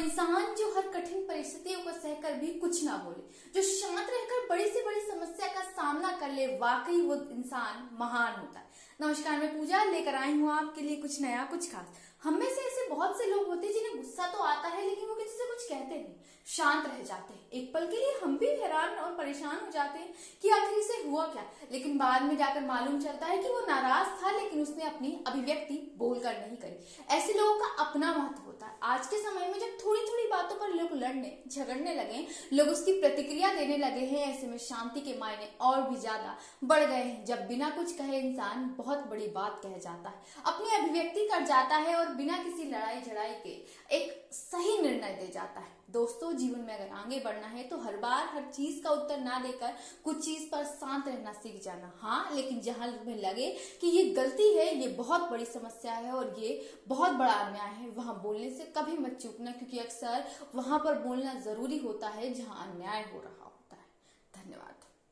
इंसान जो हर कठिन परिस्थितियों को सहकर भी कुछ ना बोले, जो शांत रहकर बड़ी से बड़ी समस्या का सामना कर ले, वाकई वो इंसान महान होता है। नमस्कार, मैं पूजा लेकर आई हूँ आपके लिए कुछ नया, कुछ खास। हम में से ऐसे बहुत से लोग होते हैं जिन्हें गुस्सा तो आता है, लेकिन वो किसी से कुछ कहते नहीं। शांत रह जाते हैं। एक पल के लिए हम भी हैरान और परेशान हो जाते हैं कि आखिर इसे हुआ क्या? लेकिन बाद में जाकर मालूम चलता है कि वो नाराज़ था, लेकिन उसने अपनी अभिव्यक्ति बोलकर नहीं करी। ऐसे लोगों का अपना महत्व होता है। आज के समय में जब थोड़ी थोड़ी बातों पर लोग लड़ने, झगड़ने लगे लोग उसकी प्रतिक्रिया देने लगे हैं। ऐसे में शांति के मायने और भी ज़्यादा बढ़ गए हैं। जब बिना कुछ कहे इंसान बहुत बड़ी बात कह जाता है। अपनी अभिव्यक्ति कर जाता है और बिना किसी लड़ाई झड़ाई के एक सही निर्णय दे जाता है। दोस्तों, जीवन में अगर आगे बढ़ना है तो हर बार हर चीज़ का उत्तर ना देकर कुछ चीज़ पर शांत रहना, सीख जाना। हाँ लेकिन जहाँ तुम्हें लगे कि ये गलती है, ये बहुत बड़ी समस्या है और ये बहुत बड़ा अन्याय है, वहाँ बोलने से कभी मत चूकना, क्योंकि अक्सर वहाँ पर बोलना ज़रूरी होता है जहाँ अन्याय हो रहा होता है। धन्यवाद।